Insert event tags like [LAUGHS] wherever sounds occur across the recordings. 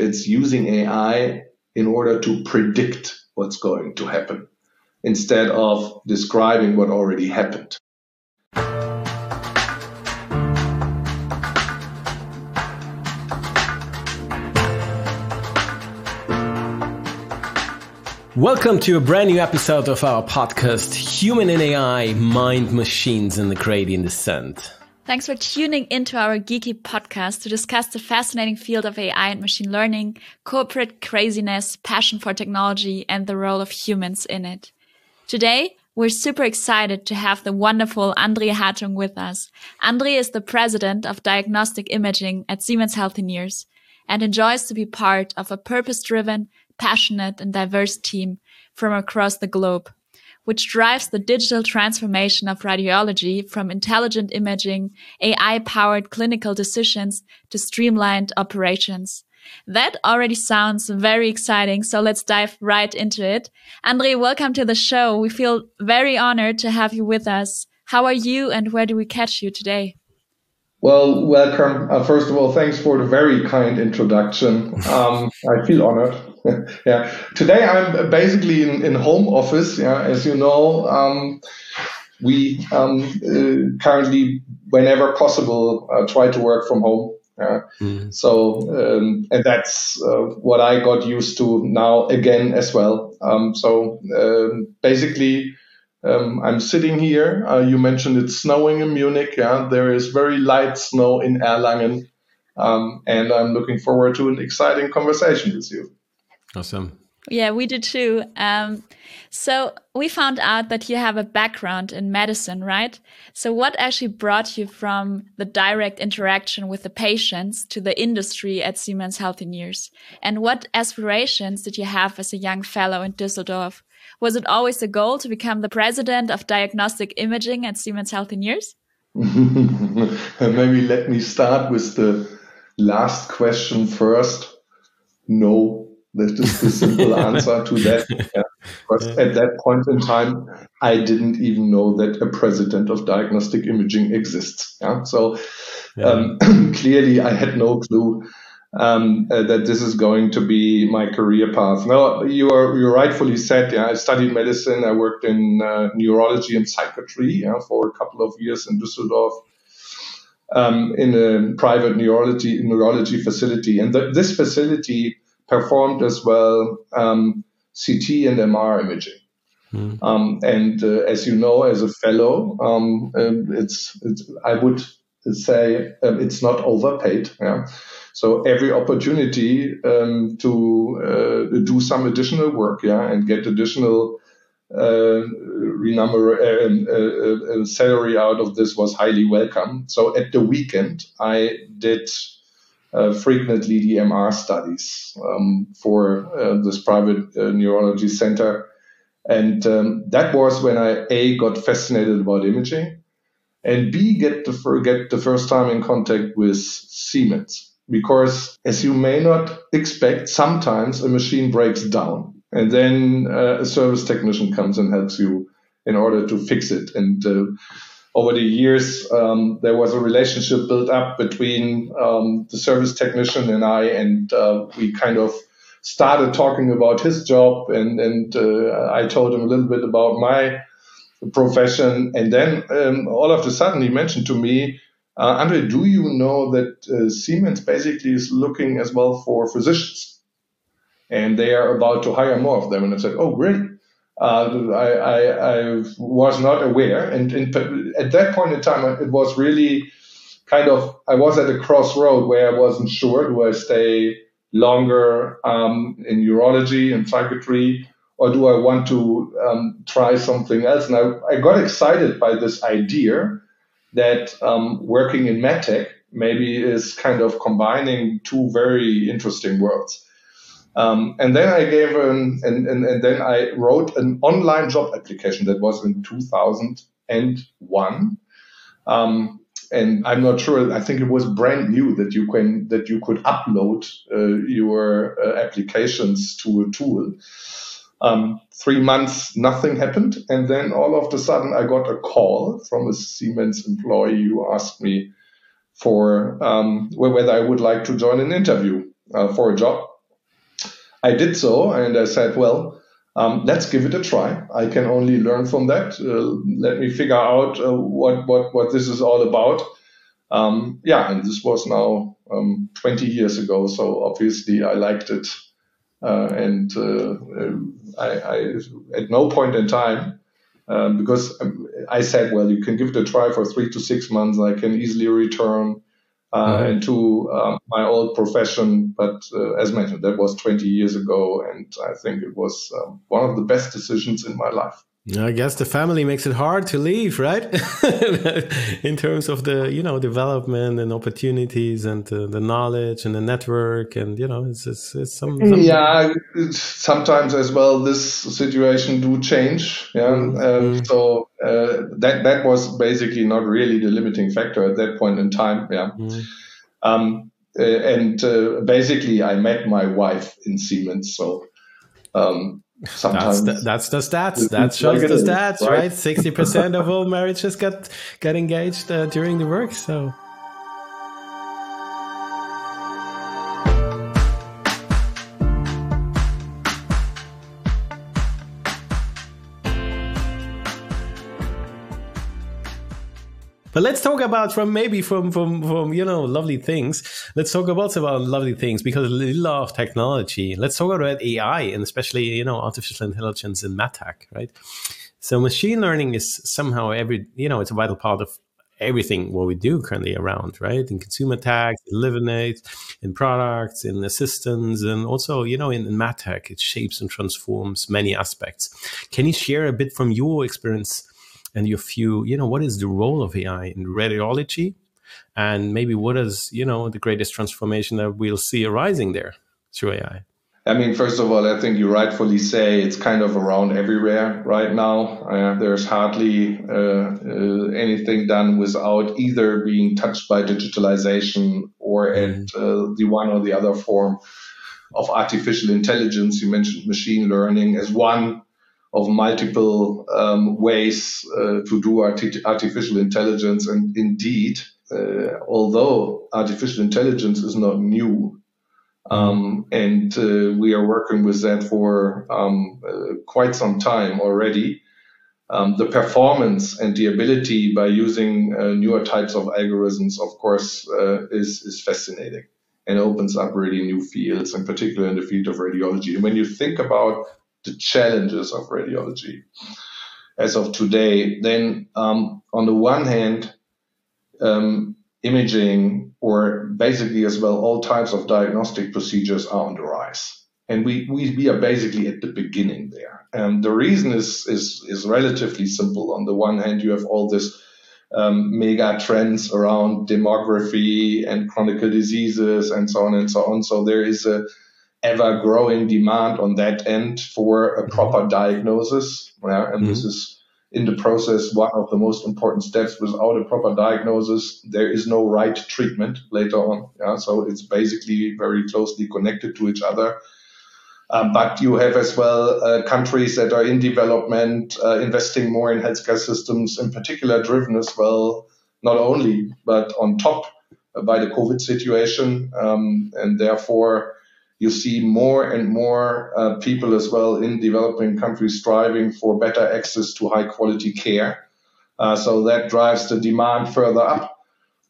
It's using AI in order to predict what's going to happen instead of describing what already happened. Welcome to a brand new episode of our podcast, Human and AI Mind Machines in the Gradient Descent. Thanks for tuning into our geeky podcast to discuss the fascinating field of AI and machine learning, corporate craziness, passion for technology, and the role of humans in it. Today, we're super excited to have the wonderful Andre Hartung with us. Andre is the president of diagnostic imaging at Siemens Healthineers and enjoys to be part of a purpose driven, passionate and diverse team from across the globe, which drives the digital transformation of radiology from intelligent imaging, AI powered clinical decisions to streamlined operations. That already sounds very exciting. So let's dive right into it. Andre, welcome to the show. We feel very honored to have you with us. How are you and where do we catch you today? Well, welcome. Uh, first of all, thanks for the very kind introduction. Um, I feel honored. [LAUGHS] yeah. Today I'm basically in, in home office. Yeah, as you know, um, we um, uh, currently, whenever possible, uh, try to work from home. Yeah. Mm. So, um, and that's uh, what I got used to now again as well. Um, so, um, basically, um, I'm sitting here. Uh, you mentioned it's snowing in Munich. Yeah, there is very light snow in Erlangen, um, and I'm looking forward to an exciting conversation with you. Awesome. Yeah, we do too. Um, so we found out that you have a background in medicine, right? So what actually brought you from the direct interaction with the patients to the industry at Siemens Healthineers? And what aspirations did you have as a young fellow in Düsseldorf? Was it always the goal to become the president of diagnostic imaging at Siemens Healthineers? [LAUGHS] Maybe let me start with the last question first. No, that is the simple [LAUGHS] answer to that. Yeah. Because at that point in time, I didn't even know that a president of diagnostic imaging exists. Yeah. So um, [CLEARS THROAT] clearly, I had no clue um, uh, that this is going to be my career path. No, you are you rightfully said. Yeah, I studied medicine. I worked in uh, neurology and psychiatry yeah, for a couple of years in Düsseldorf. Um, in a private neurology neurology facility, and the, this facility performed as well um, CT and MR imaging. Mm. Um, and uh, as you know, as a fellow, um, um it's, it's, I would say um, it's not overpaid. Yeah. So every opportunity um, to uh, do some additional work, yeah, and get additional uh, renumber uh, uh, uh, salary out of this was highly welcome. So at the weekend, I did uh, frequently the MR studies um, for uh, this private uh, neurology center. And um, that was when I A, got fascinated about imaging, and B, get the, fir- get the first time in contact with Siemens. Because as you may not expect, sometimes a machine breaks down and then uh, a service technician comes and helps you in order to fix it. And uh, over the years, um, there was a relationship built up between um, the service technician and I, and uh, we kind of started talking about his job, and and uh, I told him a little bit about my profession, and then um, all of a sudden he mentioned to me, uh, Andre, do you know that uh, Siemens basically is looking as well for physicians, and they are about to hire more of them, and I said, oh great uh, I, I, I, was not aware. And, and, at that point in time, it was really kind of, I was at a crossroad where I wasn't sure do I stay longer um, in neurology and psychiatry, or do I want to um, try something else? And I, I, got excited by this idea that um, working in medtech maybe is kind of combining two very interesting worlds. Um, and then I gave an, and, and, and then I wrote an online job application that was in 2001. Um, and I'm not sure. I think it was brand new that you can that you could upload uh, your uh, applications to a tool. Um, three months, nothing happened, and then all of a sudden, I got a call from a Siemens employee who asked me for um, whether I would like to join an interview uh, for a job. I did so, and I said, well, um, let's give it a try. I can only learn from that. Uh, let me figure out uh, what, what, what this is all about. Um, yeah, and this was now um, 20 years ago, so obviously I liked it. Uh, and uh, I, I, at no point in time, um, because um, I said, well, you can give it a try for three to six months. I can easily return uh, mm-hmm. into um, my old profession. But uh, as mentioned, that was 20 years ago, and I think it was um, one of the best decisions in my life. I guess the family makes it hard to leave, right? [LAUGHS] In terms of the you know development and opportunities and uh, the knowledge and the network and you know it's it's, it's some, some, yeah sometimes as well this situation do change yeah mm-hmm. so uh, that that was basically not really the limiting factor at that point in time yeah mm-hmm. um, uh, and uh, basically I met my wife in Siemens so. Um, Sometimes that's the, that's the stats. That shows the stats, right? Sixty percent of all marriages got got engaged uh, during the work. So But let's talk about from maybe from from from you know lovely things. Let's talk about about lovely things because we love technology. Let's talk about AI and especially you know artificial intelligence in MedTech, right? So machine learning is somehow every you know it's a vital part of everything what we do currently around, right? In consumer tech, in in products, in assistance, and also, you know, in, in MedTech, it shapes and transforms many aspects. Can you share a bit from your experience and your view, you know, what is the role of AI in radiology? And maybe what is, you know, the greatest transformation that we'll see arising there through AI? I mean, first of all, I think you rightfully say it's kind of around everywhere right now. Uh, there's hardly uh, uh, anything done without either being touched by digitalization or mm-hmm. at uh, the one or the other form of artificial intelligence. You mentioned machine learning as one of multiple um, ways uh, to do arti- artificial intelligence. And indeed, uh, although artificial intelligence is not new, um, and uh, we are working with that for um, uh, quite some time already. Um, the performance and the ability by using uh, newer types of algorithms, of course, uh, is, is fascinating and opens up really new fields, in particular in the field of radiology. And when you think about the challenges of radiology as of today, then um, on the one hand, um, imaging or basically as well all types of diagnostic procedures are on the rise. And we, we, we are basically at the beginning there. And the reason is, is, is relatively simple. On the one hand, you have all this um, mega trends around demography and chronic diseases and so on and so on. So there is a ever growing demand on that end for a mm-hmm. proper diagnosis. Yeah? And mm-hmm. this is in the process one of the most important steps. Without a proper diagnosis, there is no right treatment later on. Yeah? So it's basically very closely connected to each other. Um, but you have as well uh, countries that are in development, uh, investing more in healthcare systems, in particular driven as well, not only, but on top uh, by the COVID situation. Um, and therefore, you see more and more uh, people as well in developing countries striving for better access to high quality care. Uh, so that drives the demand further up.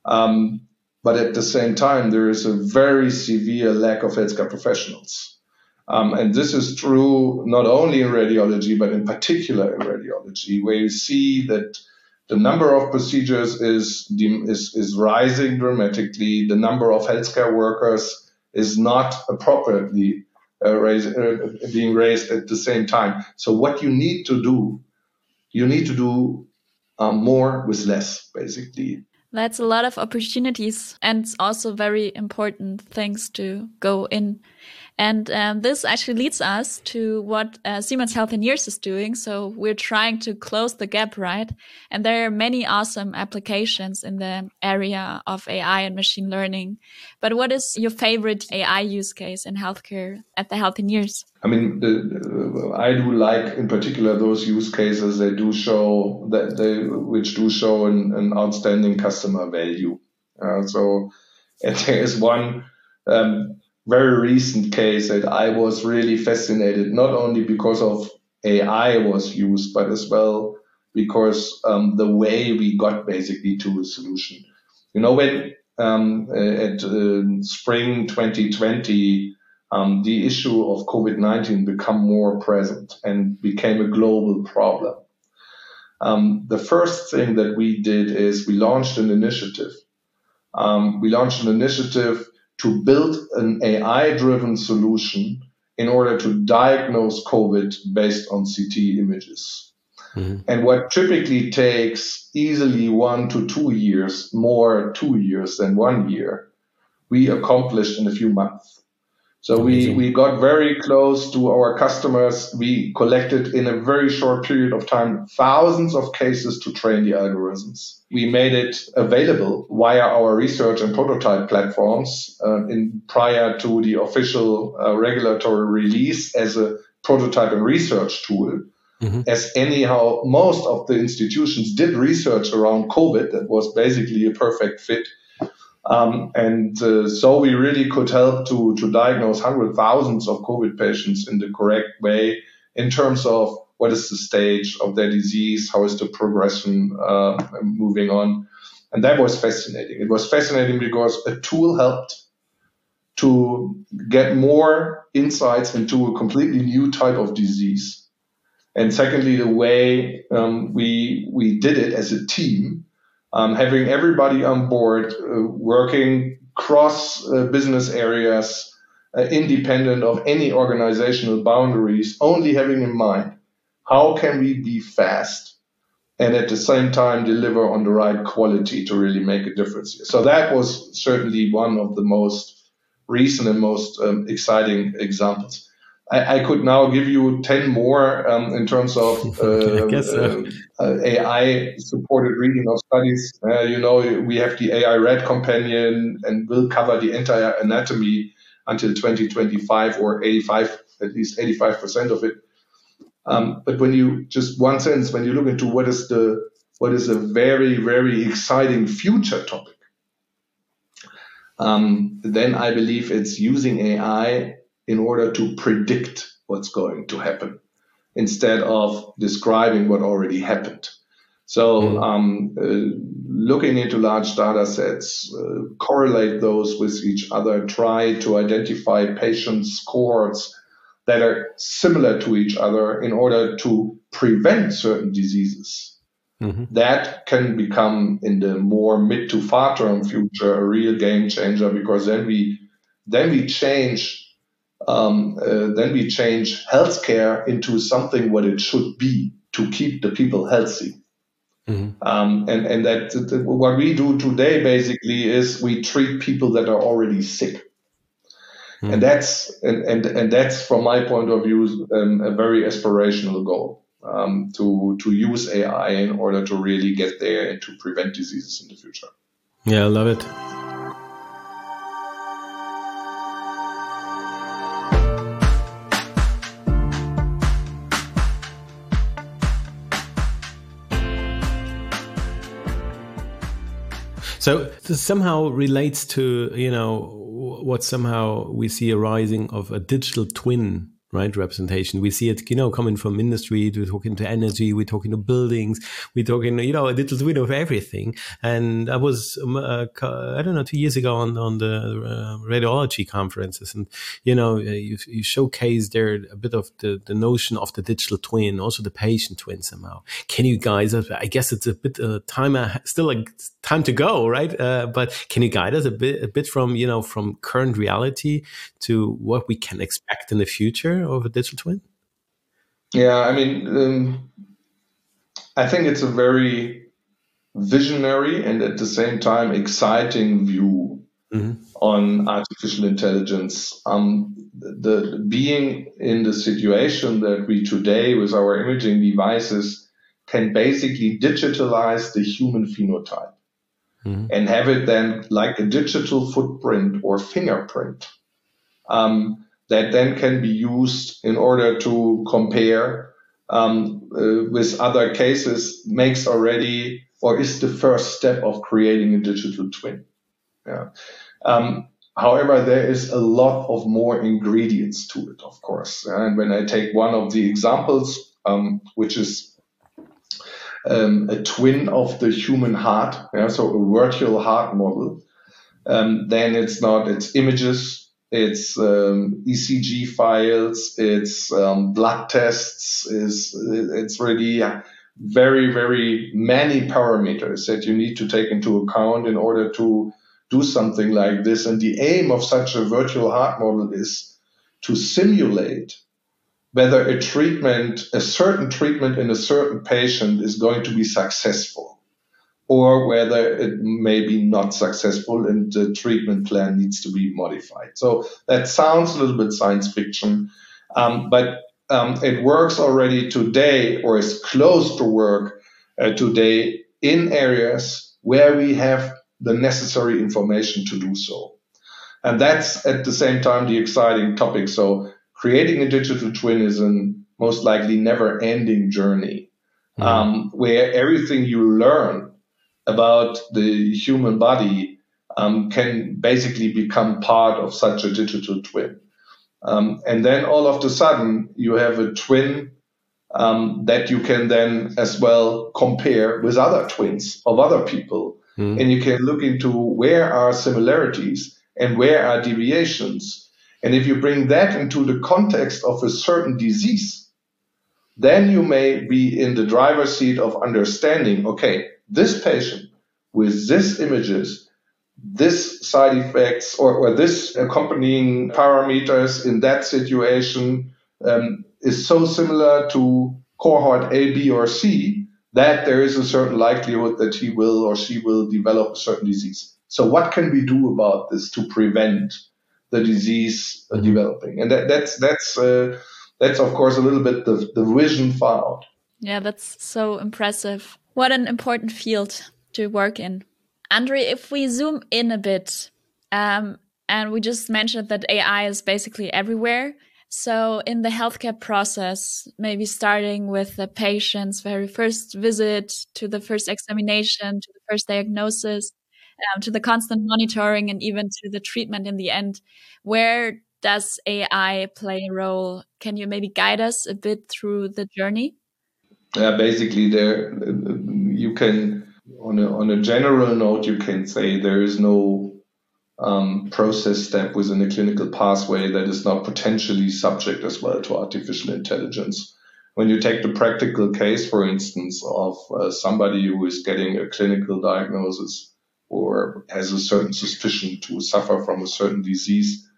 Um, but at the same time, there is a very severe lack of healthcare professionals. Um, and this is true not only in radiology, but in particular in radiology, where you see that the number of procedures is, is, is rising dramatically. The number of healthcare workers is not appropriately uh, raised, uh, being raised at the same time. So what you need to do, you need to do um, more with less, basically. That's a lot of opportunities and also very important things to go in. And um, this actually leads us to what uh, Siemens Healthineers is doing. So we're trying to close the gap, right? And there are many awesome applications in the area of AI and machine learning. But what is your favorite AI use case in healthcare at the Healthineers? I mean, the, I do like in particular those use cases. They do show that they, which do show an, an outstanding customer value. Uh, so, and [LAUGHS] there is one um, very recent case that I was really fascinated, not only because of AI was used, but as well because um, the way we got basically to a solution. You know, when um, at uh, spring 2020, um, the issue of COVID-19 become more present and became a global problem. Um, the first thing that we did is we launched an initiative. Um, we launched an initiative to build an AI-driven solution in order to diagnose COVID based on CT images. Mm-hmm. And what typically takes easily one to two years, more two years than one year, we accomplished in a few months. So we, we got very close to our customers. We collected in a very short period of time thousands of cases to train the algorithms. We made it available via our research and prototype platforms uh, in prior to the official uh, regulatory release as a prototype and research tool. Mm-hmm. As anyhow, most of the institutions did research around COVID that was basically a perfect fit um, and uh, so we really could help to, to diagnose hundred thousands of COVID patients in the correct way in terms of what is the stage of their disease, how is the progression uh, moving on. And that was fascinating. It was fascinating because a tool helped to get more insights into a completely new type of disease. And secondly, the way um, we we did it as a team um, having everybody on board uh, working cross uh, business areas, uh, independent of any organizational boundaries, only having in mind how can we be fast and at the same time deliver on the right quality to really make a difference. So that was certainly one of the most recent and most um, exciting examples. I, I, could now give you 10 more um, in terms of [LAUGHS] uh, so. uh, uh, AI supported reading of studies. Uh, you know, we have the AI Rad Companion and will cover the entire anatomy until 2025 or 85, at least 85% of it. Um, but when you just one sentence, when you look into what is the what is a very very exciting future topic, um, then I believe it's using AI in order to predict what's going to happen instead of describing what already happened. So, mm-hmm. um, uh, looking into large data sets, uh, correlate those with each other, try to identify patients' cohorts that are similar to each other in order to prevent certain diseases. Mm-hmm. That can become in the more mid to far term future a real game changer because then we then we change um, uh, then we change healthcare into something what it should be to keep the people healthy. Mm-hmm. Um, and and that, that, what we do today basically is we treat people that are already sick, mm-hmm. and that's and, and and that's from my point of view um, a very aspirational goal um, to to use AI in order to really get there and to prevent diseases in the future. Yeah, I love it. So this somehow relates to you know what somehow we see a rising of a digital twin right representation. We see it you know coming from industry we're talking to energy we're talking to buildings we're talking you know a little bit of everything. And i was um, uh, i don't know two years ago on on the uh, radiology conferences. And you know uh, you, you showcase there a bit of the, the notion of the digital twin also the patient twin somehow. Can you guys i guess it's a bit uh, time uh, still like time to go right? Uh, but can you guide us a bit a bit from you know from current reality to what we can expect in the future of a digital twin? Yeah, I mean, um, I think it's a very visionary and at the same time exciting view mm-hmm. on artificial intelligence. Um, the being in the situation that we today with our imaging devices can basically digitalize the human phenotype mm-hmm. and have it then like a digital footprint or fingerprint. Um, that then can be used in order to compare um, uh, with other cases makes already or is the first step of creating a digital twin. Yeah. Um, However, there is a lot of more ingredients to it, of course. And when I take one of the examples, um, which is um, a twin of the human heart, yeah, so a virtual heart model, um, then it's not, it's images, it's um, ECG files, it's um, blood tests, is it's really very, very many parameters that you need to take into account in order to do something like this. And the aim of such a virtual heart model is to simulate whether a treatment, a certain treatment in a certain patient is going to be successful or whether it may be not successful and the treatment plan needs to be modified. So that sounds a little bit science fiction, um, but um, it works already today or is close to work uh, today in areas where we have the necessary information to do so. And that's at the same time the exciting topic. So creating a digital twin is a most likely never ending journey mm. um, where everything you learn about the human body um, can basically become part of such a digital twin. Um, and then all of a sudden, you have a twin um, that you can then as well compare with other twins of other people. Mm. And you can look into where are similarities and where are deviations. And if you bring that into the context of a certain disease, then you may be in the driver's seat of understanding okay, this patient with this images this side effects or, or this accompanying parameters in that situation um, is so similar to cohort A, B, or C that there is a certain likelihood that he will or she will develop a certain disease. So what can we do about this to prevent the disease uh, developing? And that, that's that's uh, that's of course a little bit the, the vision far out. Yeah, that's so impressive. What an important field to work in. Andre, if we zoom in a bit, um, and we just mentioned that AI is basically everywhere. So, in the healthcare process, maybe starting with the patient's very first visit to the first examination, to the first diagnosis, um, to the constant monitoring, and even to the treatment in the end, where does AI play a role? Can you maybe guide us a bit through the journey? Yeah, basically, there you can on a, on a general note, you can say there is no um, process step within a clinical pathway that is not potentially subject as well to artificial intelligence. When you take the practical case, for instance, of uh, somebody who is getting a clinical diagnosis or has a certain suspicion to suffer from a certain disease,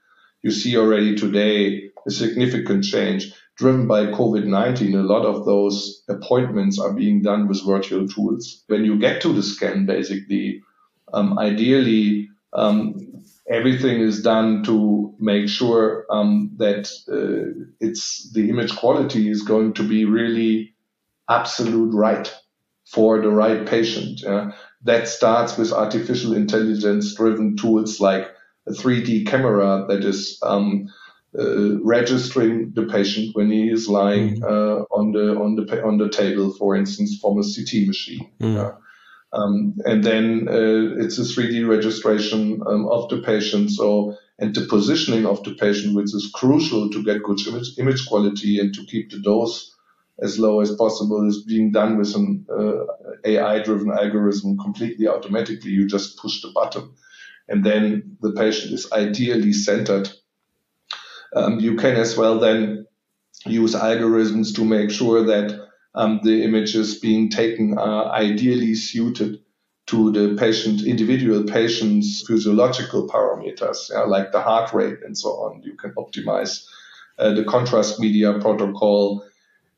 you see already today a significant change driven by COVID 19, a lot of those appointments are being done with virtual tools. When you get to the scan, basically, um, ideally, um, everything is done to make sure um, that uh, it's the image quality is going to be really absolute right for the right patient. Uh, that starts with artificial intelligence driven tools like a 3D camera that is um, uh, registering the patient when he is lying mm. uh, on the on the on the table, for instance, from a CT machine. Mm. Yeah. Um, and then uh, it's a 3D registration um, of the patient. So and the positioning of the patient, which is crucial to get good image, image quality and to keep the dose as low as possible, is being done with an uh, AI-driven algorithm completely automatically. You just push the button, and then the patient is ideally centered um, you can as well then use algorithms to make sure that um, the images being taken are ideally suited to the patient, individual patient's physiological parameters, yeah, like the heart rate and so on. You can optimize uh, the contrast media protocol.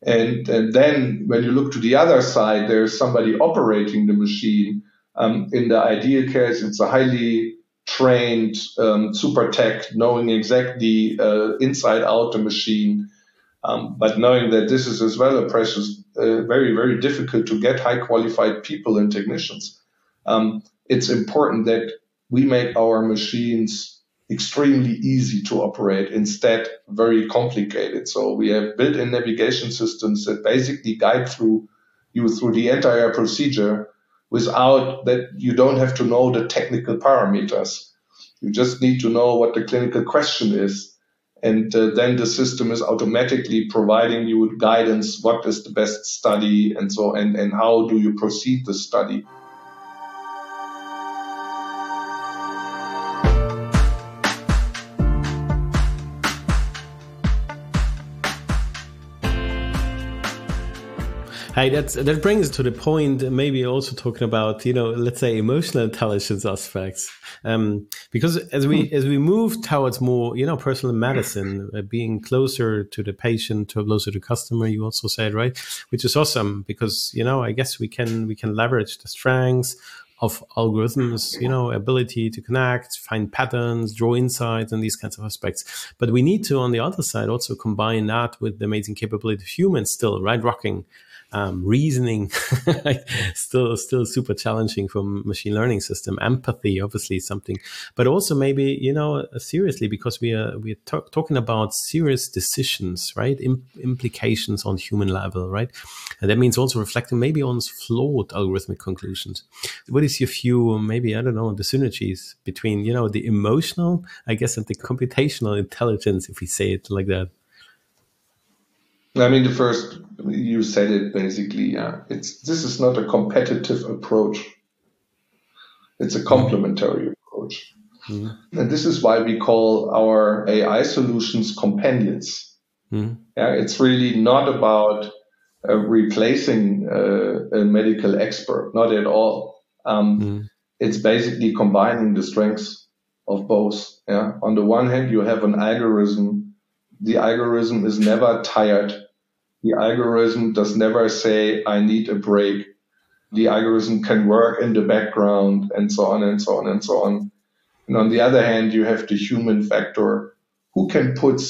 And, and then when you look to the other side, there's somebody operating the machine. Um, in the ideal case, it's a highly trained um, super tech, knowing exactly uh, inside out the machine, um, but knowing that this is as well a precious, uh, very, very difficult to get high qualified people and technicians. Um, it's important that we make our machines extremely easy to operate, instead very complicated. So we have built-in navigation systems that basically guide through you through the entire procedure without that you don't have to know the technical parameters. You just need to know what the clinical question is. And uh, then the system is automatically providing you with guidance. What is the best study and so, and, and how do you proceed the study? That's, that brings to the point, maybe also talking about, you know, let's say emotional intelligence aspects. Um, because as we, as we move towards more, you know, personal medicine, uh, being closer to the patient, to closer to customer, you also said, right? Which is awesome because, you know, I guess we can, we can leverage the strengths of algorithms, you know, ability to connect, find patterns, draw insights, and these kinds of aspects. But we need to, on the other side, also combine that with the amazing capability of humans still, right? Rocking um, reasoning [LAUGHS] still still super challenging for machine learning system. Empathy obviously something but also maybe you know seriously because we are we're talking about serious decisions right? Im implications on human level right? And that means also reflecting maybe on flawed algorithmic conclusions. What is your view maybe i don't know the synergies between you know the emotional i guess and the computational intelligence if we say it like that I mean, the first you said it basically. Yeah, it's this is not a competitive approach. It's a complementary approach, mm-hmm. and this is why we call our AI solutions companions. Mm-hmm. Yeah, it's really not about uh, replacing uh, a medical expert, not at all. Um, mm-hmm. It's basically combining the strengths of both. Yeah, on the one hand, you have an algorithm the algorithm is never tired. The algorithm does never say, I need a break. The algorithm can work in the background and so on and so on and so on. And on the other hand, you have the human factor who can put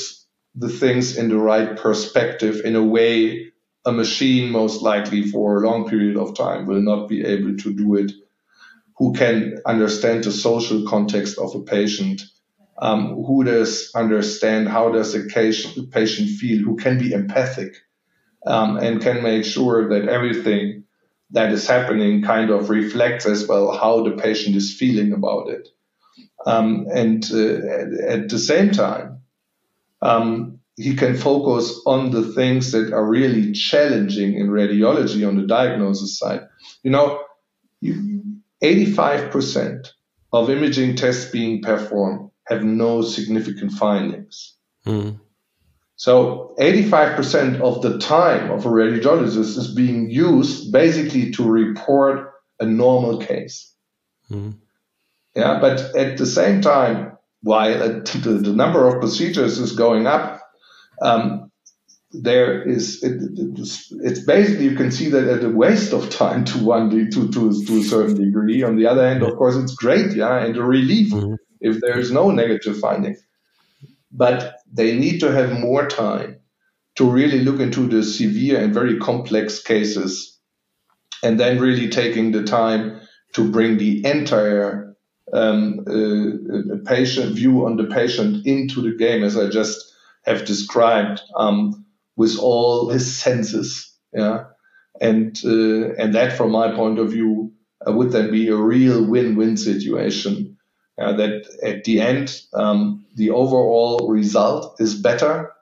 the things in the right perspective in a way a machine most likely for a long period of time will not be able to do it who can understand the social context of a patient um, who does understand how does a patient feel, who can be empathic um, and can make sure that everything that is happening kind of reflects as well how the patient is feeling about it. Um, and uh, at the same time, um, he can focus on the things that are really challenging in radiology on the diagnosis side. You know, 85% of imaging tests being performed have no significant findings. Mm. So 85% of the time of a radiologist is being used basically to report a normal case. Mm. Yeah, but at the same time, while the, the number of procedures is going up, um, there is it, it's basically you can see that as a waste of time to one to to to a certain degree. On the other hand, of course, it's great, yeah, and a relief. Mm-hmm if there is no negative finding. But they need to have more time to really look into the severe and very complex cases and then really taking the time to bring the entire um, uh, patient view on the patient into the game, as I just have described, um, with all his senses. Yeah, and uh, and that, from my point of view, uh, would then be a real win-win situation uh, that at the end, um, the overall result is better,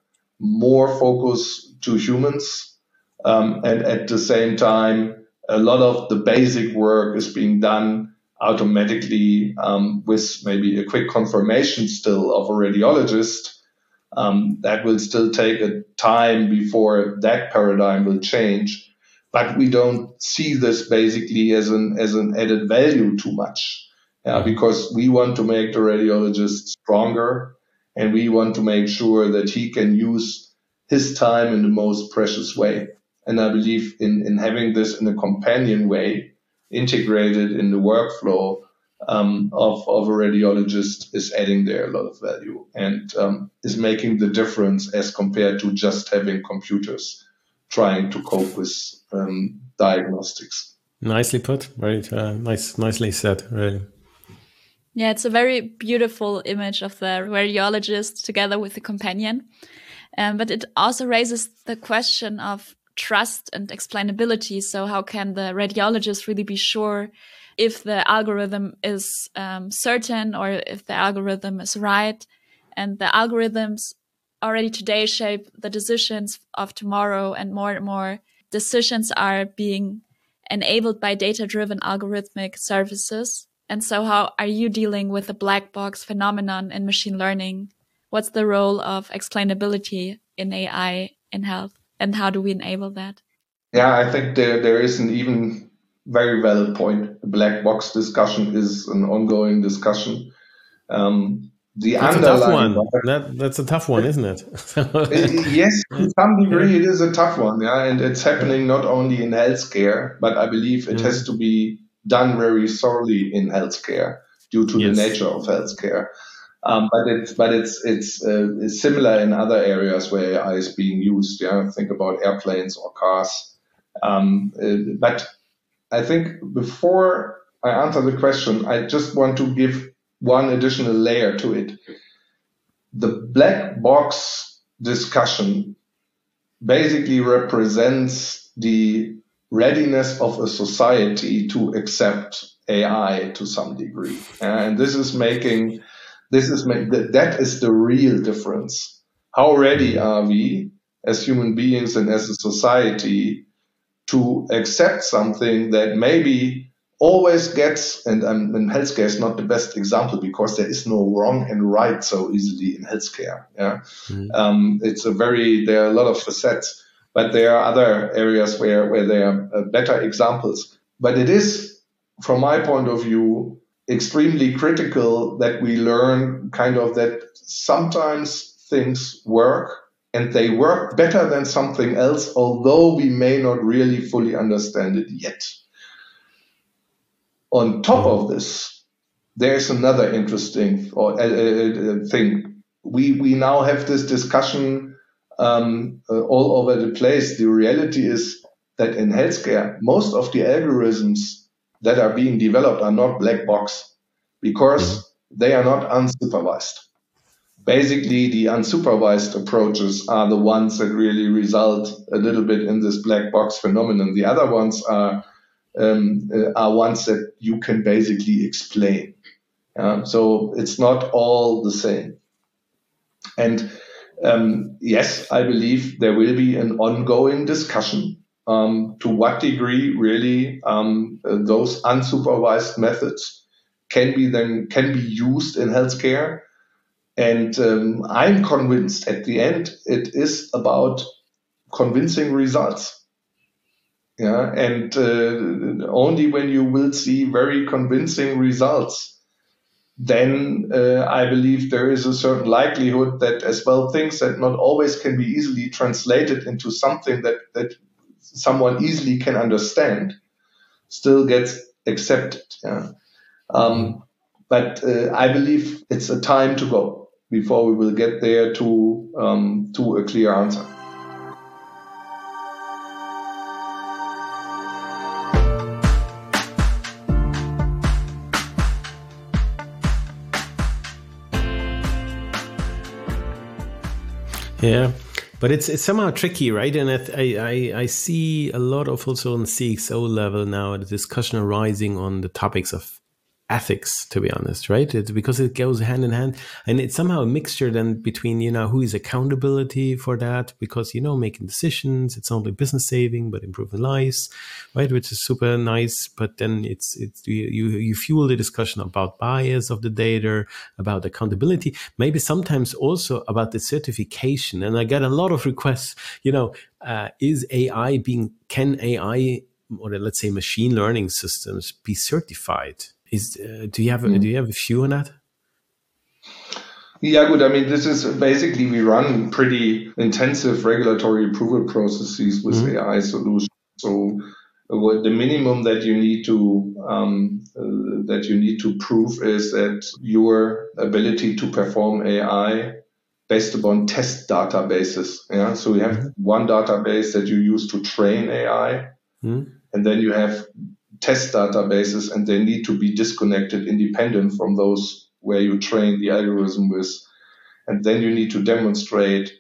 more focus to humans, um, and at the same time, a lot of the basic work is being done automatically um, with maybe a quick confirmation still of a radiologist. Um, that will still take a time before that paradigm will change, but we don't see this basically as an as an added value too much yeah, because we want to make the radiologist stronger and we want to make sure that he can use his time in the most precious way. And I believe in, in having this in a companion way, integrated in the workflow um, of, of a radiologist is adding there a lot of value and um, is making the difference as compared to just having computers trying to cope with um, diagnostics. Nicely put. Very uh, nice, nicely said. Really. Yeah, it's a very beautiful image of the radiologist together with the companion. Um, but it also raises the question of trust and explainability. So, how can the radiologist really be sure if the algorithm is um, certain or if the algorithm is right. And the algorithms already today shape the decisions of tomorrow, and more and more decisions are being enabled by data driven algorithmic services. And so, how are you dealing with the black box phenomenon in machine learning? What's the role of explainability in AI in health, and how do we enable that? Yeah, I think there, there is an even very valid point. The black box discussion is an ongoing discussion. Um, the that's a tough one. That, that's a tough one, isn't [LAUGHS] it? yes, to some degree, it is a tough one. Yeah, and it's happening not only in healthcare, but I believe it mm. has to be done very thoroughly in healthcare due to yes. the nature of healthcare. Um, but it's but it's it's, uh, it's, similar in other areas where AI is being used. Yeah, think about airplanes or cars. Um, uh, but I think before I answer the question, I just want to give one additional layer to it. The black box discussion basically represents the readiness of a society to accept AI to some degree. And this is making, this is, that is the real difference. How ready are we as human beings and as a society to accept something that maybe always gets, and, um, and healthcare is not the best example because there is no wrong and right so easily in healthcare. Yeah, mm-hmm. um, it's a very there are a lot of facets, but there are other areas where where there are uh, better examples. But it is, from my point of view, extremely critical that we learn kind of that sometimes things work and they work better than something else, although we may not really fully understand it yet. On top of this, there's another interesting or, uh, uh, thing. We we now have this discussion um, uh, all over the place. The reality is that in healthcare, most of the algorithms that are being developed are not black box because they are not unsupervised. Basically, the unsupervised approaches are the ones that really result a little bit in this black box phenomenon. The other ones are um, uh, are ones that you can basically explain. Uh, so it's not all the same. And um, yes, I believe there will be an ongoing discussion um, to what degree really um, those unsupervised methods can be then can be used in healthcare. And um, I'm convinced at the end it is about convincing results. Yeah, and uh, only when you will see very convincing results, then uh, I believe there is a certain likelihood that as well things that not always can be easily translated into something that that someone easily can understand still gets accepted. Yeah. Um, but uh, I believe it's a time to go before we will get there to um, to a clear answer. Yeah. But it's it's somehow tricky, right? And I, I I see a lot of also on CXO level now the discussion arising on the topics of ethics to be honest right? It's because it goes hand in hand and it's somehow a mixture then between you know who is accountability for that because you know making decisions it's only business saving but improving lives right? Which is super nice but then it's it's you you fuel the discussion about bias of the data about accountability maybe sometimes also about the certification and i get a lot of requests you know uh, is ai being can ai or let's say machine learning systems be certified is uh, do you have mm. do you have a view on that? Yeah, good. I mean, this is basically we run pretty intensive regulatory approval processes with mm-hmm. AI solutions. So uh, the minimum that you need to um, uh, that you need to prove is that your ability to perform AI based upon test databases. Yeah, so you have mm-hmm. one database that you use to train AI, mm-hmm. and then you have test databases and they need to be disconnected independent from those where you train the algorithm with. And then you need to demonstrate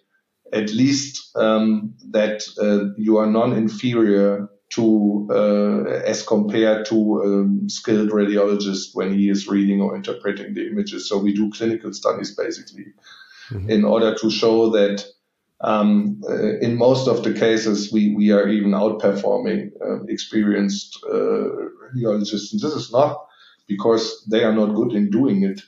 at least um, that uh, you are non-inferior to uh, as compared to a skilled radiologist when he is reading or interpreting the images. So we do clinical studies basically mm-hmm. in order to show that um, uh, in most of the cases we, we are even outperforming uh, experienced uh, radiologists. And this is not because they are not good in doing it.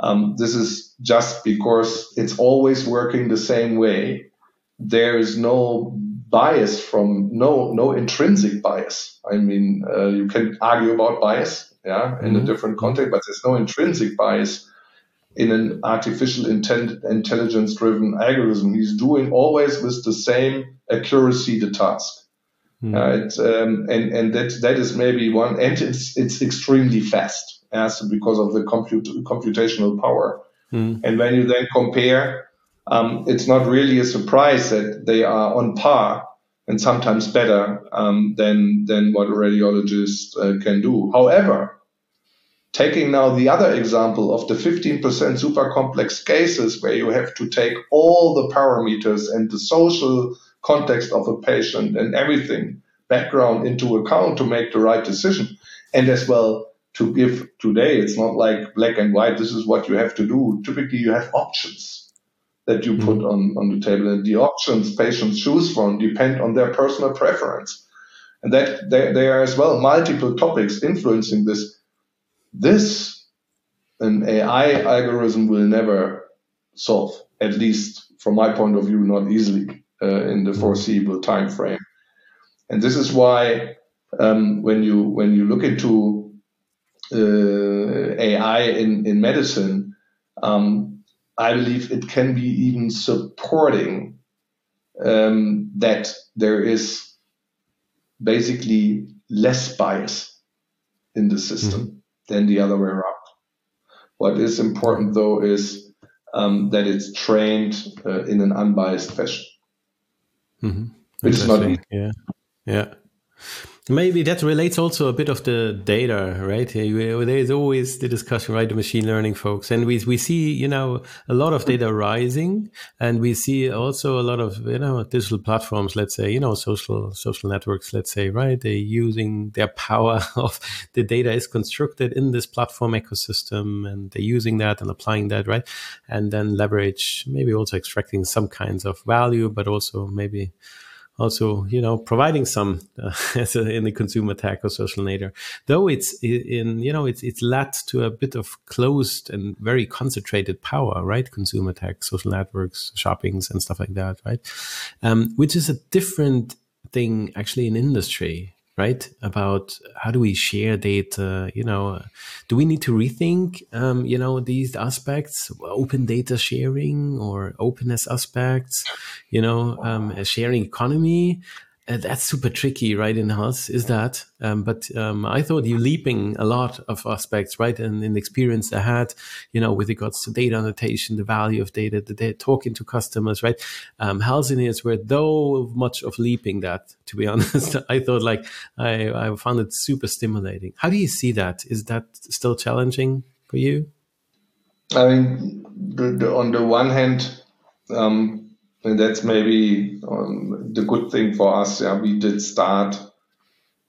Um, this is just because it's always working the same way. There is no bias from no no intrinsic bias. I mean, uh, you can argue about bias, yeah, in mm-hmm. a different context, but there's no intrinsic bias in an artificial intelligence-driven algorithm. He's doing always with the same accuracy the task. Mm-hmm. um, and and that that is maybe one, and it's it's extremely fast, as because of the compute, computational power. Mm-hmm. And when you then compare um, it's not really a surprise that they are on par and sometimes better um, than than what a radiologist uh, can do. However, taking now the other example of the 15% super complex cases where you have to take all the parameters and the social context of a patient and everything background into account to make the right decision, and as well to give today it's not like black and white. This is what you have to do. Typically, you have options that you put mm-hmm. on, on the table. And the options patients choose from depend on their personal preference. And that there, there are as well multiple topics influencing this. This, an AI algorithm will never solve, at least from my point of view, not easily uh, in the mm-hmm. foreseeable time frame. And this is why um, when you when you look into uh, AI in, in medicine, um, I believe it can be even supporting um, that there is basically less bias in the system mm-hmm. Than the other way around. What is important though is um, that it's trained uh, in an unbiased fashion, mm-hmm. which is not easy. Yeah, yeah. Maybe that relates also a bit of the data, right? There's always the discussion, right? The machine learning folks, and we we see, you know, a lot of data rising, and we see also a lot of, you know, digital platforms. Let's say, you know, social social networks. Let's say, right? They're using their power [LAUGHS] of the data is constructed in this platform ecosystem, and they're using that and applying that, right? And then leverage, maybe also extracting some kinds of value, but also maybe also you know providing some uh, [LAUGHS] a, in the consumer tech or social nature. Though it's in you know it's it's led to a bit of closed and very concentrated power right? Consumer tech social networks shoppings and stuff like that right? Um, which is a different thing actually in industry right? About how do we share data? You know, do we need to rethink, um, you know, these aspects, open data sharing or openness aspects, you know, um, a sharing economy? Uh, that's super tricky, right? In house is that? Um, but um, I thought you leaping a lot of aspects, right? And in the experience I had, you know, with regards to data annotation, the value of data, the data, talking to customers, right? Um, engineers were though much of leaping that. To be [LAUGHS] honest, I thought like I, I found it super stimulating. How do you see that? Is that still challenging for you? I mean, the, the, on the one hand. Um, and that's maybe um, the good thing for us. Yeah, we did start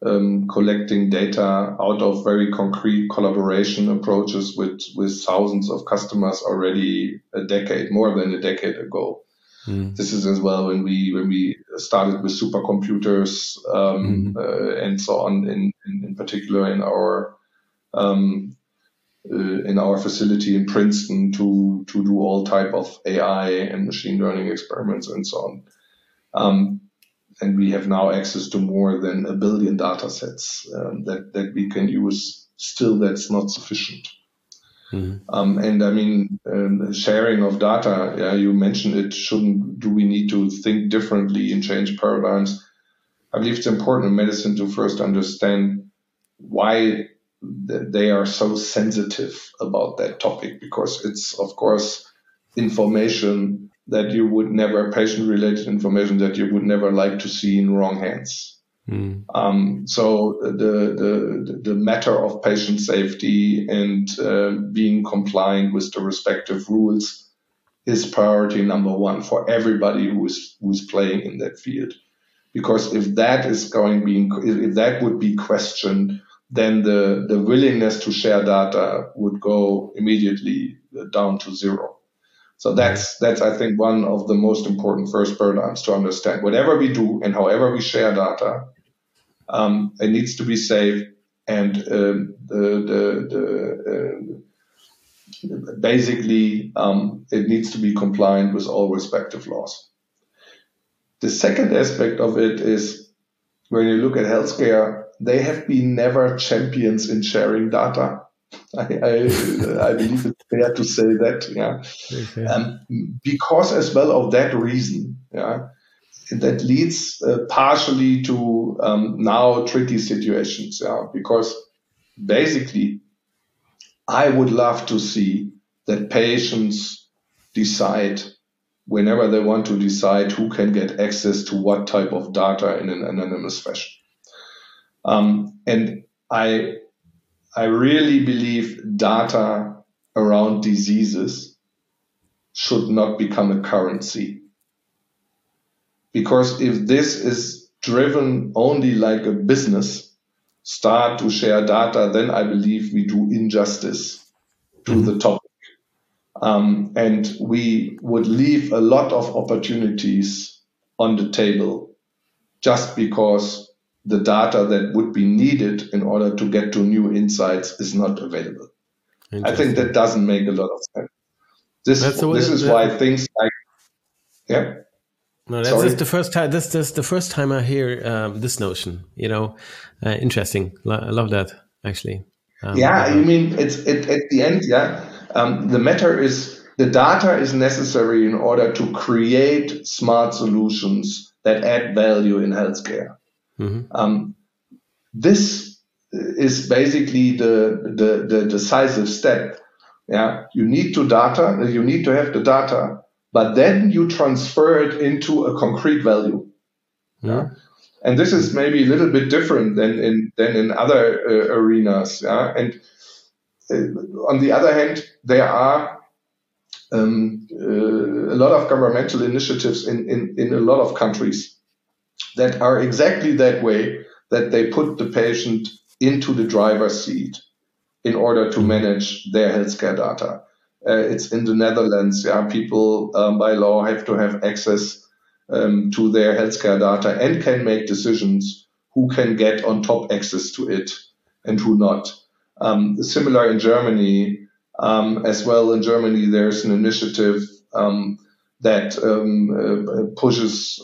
um, collecting data out of very concrete collaboration approaches with with thousands of customers already a decade, more than a decade ago. Mm. This is as well when we when we started with supercomputers um, mm. uh, and so on. In, in, in particular, in our um, in our facility in Princeton to to do all type of AI and machine learning experiments and so on. Um, and we have now access to more than a billion data sets um, that that we can use. Still, that's not sufficient. Mm-hmm. Um, and I mean, um, sharing of data. Yeah, you mentioned it. Shouldn't do we need to think differently and change paradigms? I believe it's important in medicine to first understand why they are so sensitive about that topic because it's of course information that you would never patient related information that you would never like to see in wrong hands mm. um, so the, the the matter of patient safety and uh, being compliant with the respective rules is priority number one for everybody who is who's playing in that field because if that is going being if that would be questioned, then the the willingness to share data would go immediately down to zero. So that's that's I think one of the most important first paradigms to understand. Whatever we do and however we share data, um, it needs to be safe and um, the the, the uh, basically um, it needs to be compliant with all respective laws. The second aspect of it is when you look at healthcare, they have been never champions in sharing data. I, I, I believe it's fair to say that, yeah. Okay. Um, because as well of that reason, yeah, that leads uh, partially to um, now tricky situations, yeah, because basically I would love to see that patients decide whenever they want to decide who can get access to what type of data in an anonymous fashion. Um, and I, I really believe data around diseases should not become a currency. Because if this is driven only like a business, start to share data, then I believe we do injustice to mm-hmm. the topic. Um, and we would leave a lot of opportunities on the table just because the data that would be needed in order to get to new insights is not available. I think that doesn't make a lot of sense. This, this is why things like, yeah. No, that's just the first time. This, this the first time I hear um, this notion. You know, uh, interesting. I love that actually. Um, yeah, you mean it's it, at the end. Yeah, um, the matter is the data is necessary in order to create smart solutions that add value in healthcare. Mm-hmm. Um, this is basically the, the the decisive step. Yeah, you need to data. You need to have the data but then you transfer it into a concrete value. Yeah. And this is maybe a little bit different than in than in other uh, arenas. Yeah. And uh, on the other hand, there are um, uh, a lot of governmental initiatives in, in, in a lot of countries that are exactly that way, that they put the patient into the driver's seat in order to manage their healthcare data. Uh, it's in the Netherlands. Yeah, people um, by law have to have access um, to their healthcare data and can make decisions who can get on top access to it and who not. Um, similar in Germany um, as well. In Germany, there's an initiative um, that um, uh, pushes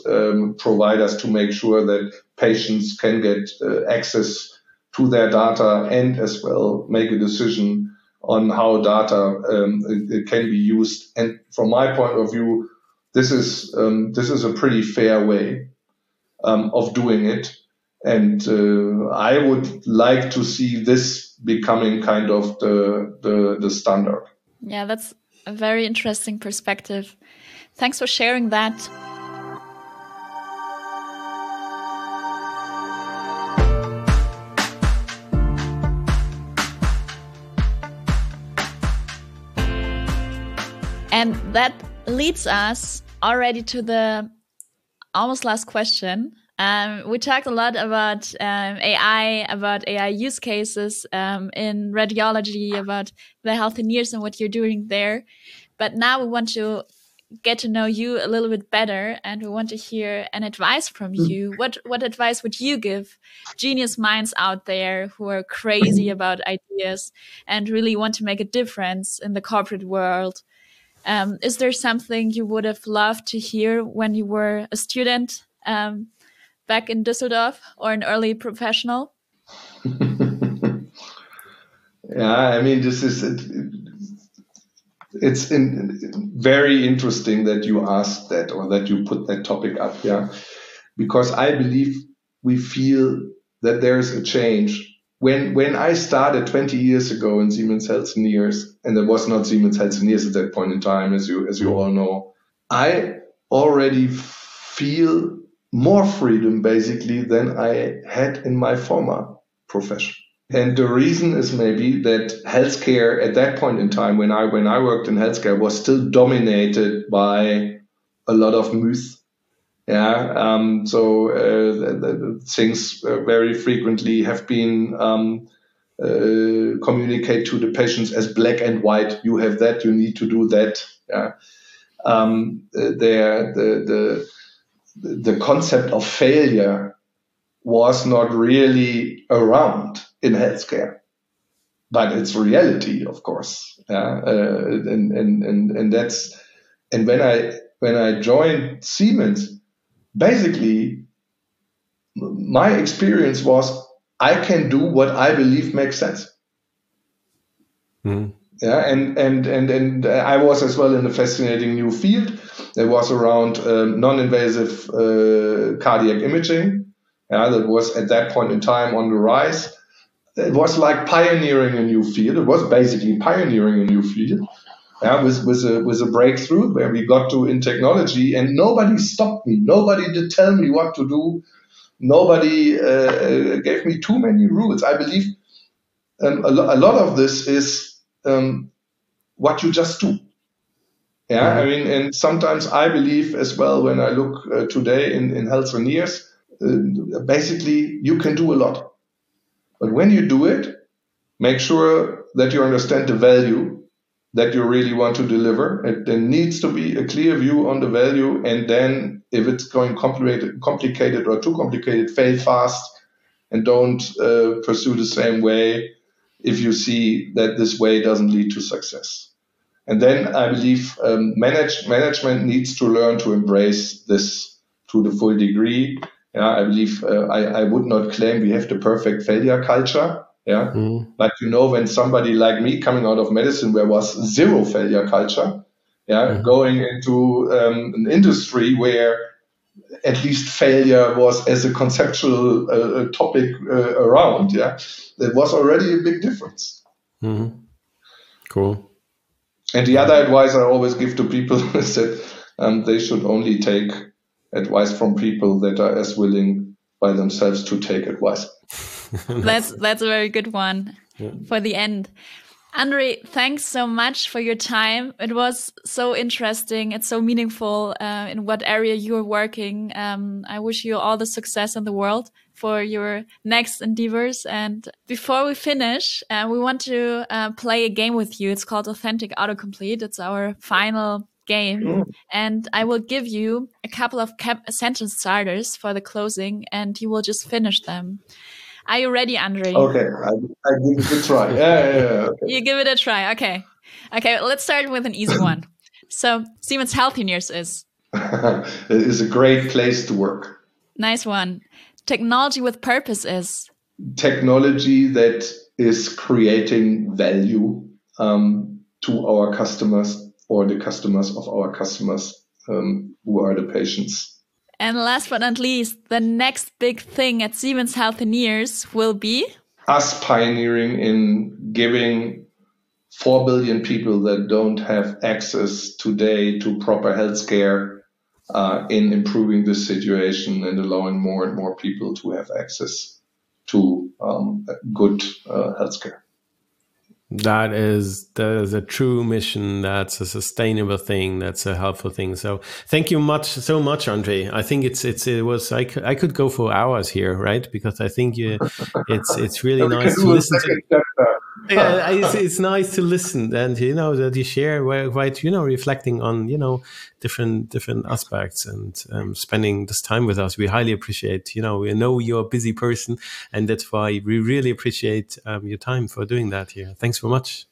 providers to make sure that patients can get uh, access to their data and as well make a decision on how data um, can be used. And from my point of view, this is um, this is a pretty fair way um, of doing it. And uh, I would like to see this becoming kind of the, the, the standard. Yeah, that's a very interesting perspective. Thanks for sharing that. And that leads us already to the almost last question. Um, we talked a lot about um, AI, about AI use cases um, in radiology, about the Healthineers and what you're doing there. But now we want to get to know you a little bit better, and we want to hear an advice from hmm. you. What what advice would you give genius minds out there who are crazy about ideas and really want to make a difference in the corporate world? Um, is there something you would have loved to hear when you were a student um, back in Düsseldorf or an early professional? [LAUGHS] yeah, I mean, this is it, it's in, very interesting that you asked that or that you put that topic up. Yeah, because I believe we feel that there is a change when when I started 20 years ago in Siemens Healthineers, and there was not Siemens Healthineers at that point in time, as you as you all know, I already feel more freedom basically than I had in my former profession. And the reason is maybe that healthcare at that point in time, when I when I worked in healthcare, was still dominated by a lot of myth Yeah, um, so uh, the, the things uh, very frequently have been um, uh, to the patients as black and white. You have that, you need to do that. Yeah, um, uh, the the the concept of failure was not really around in healthcare, but it's reality, of course. Yeah, uh, and, and and and that's and when I when I joined Siemens basically, my experience was I can do what I believe makes sense. Mm. Yeah, and, and and and I was as well in a fascinating new field. It was around um, non-invasive uh, cardiac imaging. Yeah, that was at that point in time on the rise. It was like pioneering a new field. It was basically pioneering a new field yeah, with, with, a, with a breakthrough where we got to in technology and nobody stopped me. Nobody did tell me what to do. Nobody uh, uh gave me too many rules. I believe um, a, lo- a, lot of this is um, what you just do. Yeah. I mean, and sometimes I believe as well when I look uh, today in, in health Healthineers, uh, basically you can do a lot. But when you do it, make sure that you understand the value that you really want to deliver. It, there needs to be a clear view on the value, and then if it's going complicated, complicated or too complicated, fail fast and don't uh, pursue the same way if you see that this way doesn't lead to success. And then I believe um, manage, management needs to learn to embrace this to the full degree. Yeah, I believe uh, I, I would not claim we have the perfect failure culture. Yeah. Mm. But you know, when somebody like me coming out of medicine where was zero failure culture, yeah, mm. going into um, an industry where at least failure was as a conceptual uh, topic uh, around, yeah, that was already a big difference. Mm-hmm. Cool. And the other advice I always give to people [LAUGHS] is that um, they should only take advice from people that are as willing by themselves to take advice. [LAUGHS] that's that's a very good one yeah. for the end. Andre, thanks so much for your time. It was so interesting. It's so meaningful uh, in what area you're working. Um, I wish you all the success in the world for your next endeavors. And before we finish, uh, we want to uh, play a game with you. It's called Authentic Autocomplete. It's our final game. Mm. And I will give you a couple of sentence starters for the closing, and you will just finish them. Are you ready, Andre? Okay, I, I give it a try. Yeah, yeah, yeah. Okay. You give it a try. Okay. Okay, let's start with an easy one. [COUGHS] So, Siemens Healthineers is? [LAUGHS] it is a great place to work. Nice one. Technology with purpose is? Technology that is creating value um, to our customers or the customers of our customers um, who are the patients. And last but not least, the next big thing at Siemens Healthineers will be us pioneering in giving 4 billion people that don't have access today to proper healthcare uh, in improving the situation and allowing more and more people to have access to um, good uh, healthcare. That is that is a true mission. That's a sustainable thing. That's a helpful thing. So thank you much so much, Andre. I think it's it's it was I could, I could go for hours here, right? Because I think you it's it's really nice to listen to yeah, it's, it's, nice to listen and you know that you share quite you know reflecting on you know different different aspects and um, spending this time with us. We highly appreciate. You know, we know you're a busy person, and that's why we really appreciate um, your time for doing that here. Thanks so much.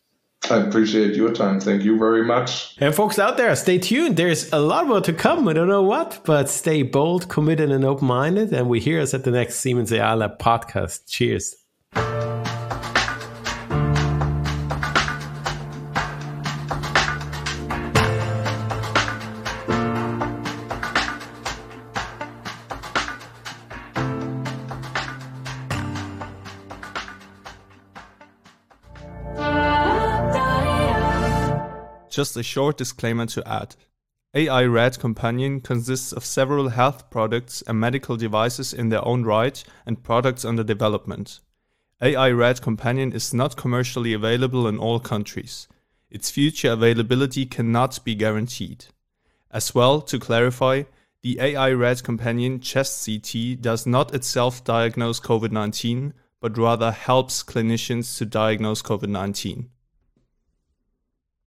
I appreciate your time. Thank you very much. And folks out there, stay tuned. There's a lot more to come. I don't know what, but stay bold, committed, and open minded. And we hear us at the next Siemens AI Lab podcast. Cheers. Just a short disclaimer to add. AI Rad Companion consists of several health products and medical devices in their own right and products under development. AI Rad Companion is not commercially available in all countries. Its future availability cannot be guaranteed. As well, to clarify, The AI Rad Companion chest CT does not itself diagnose COVID 19, but rather helps clinicians to diagnose COVID 19.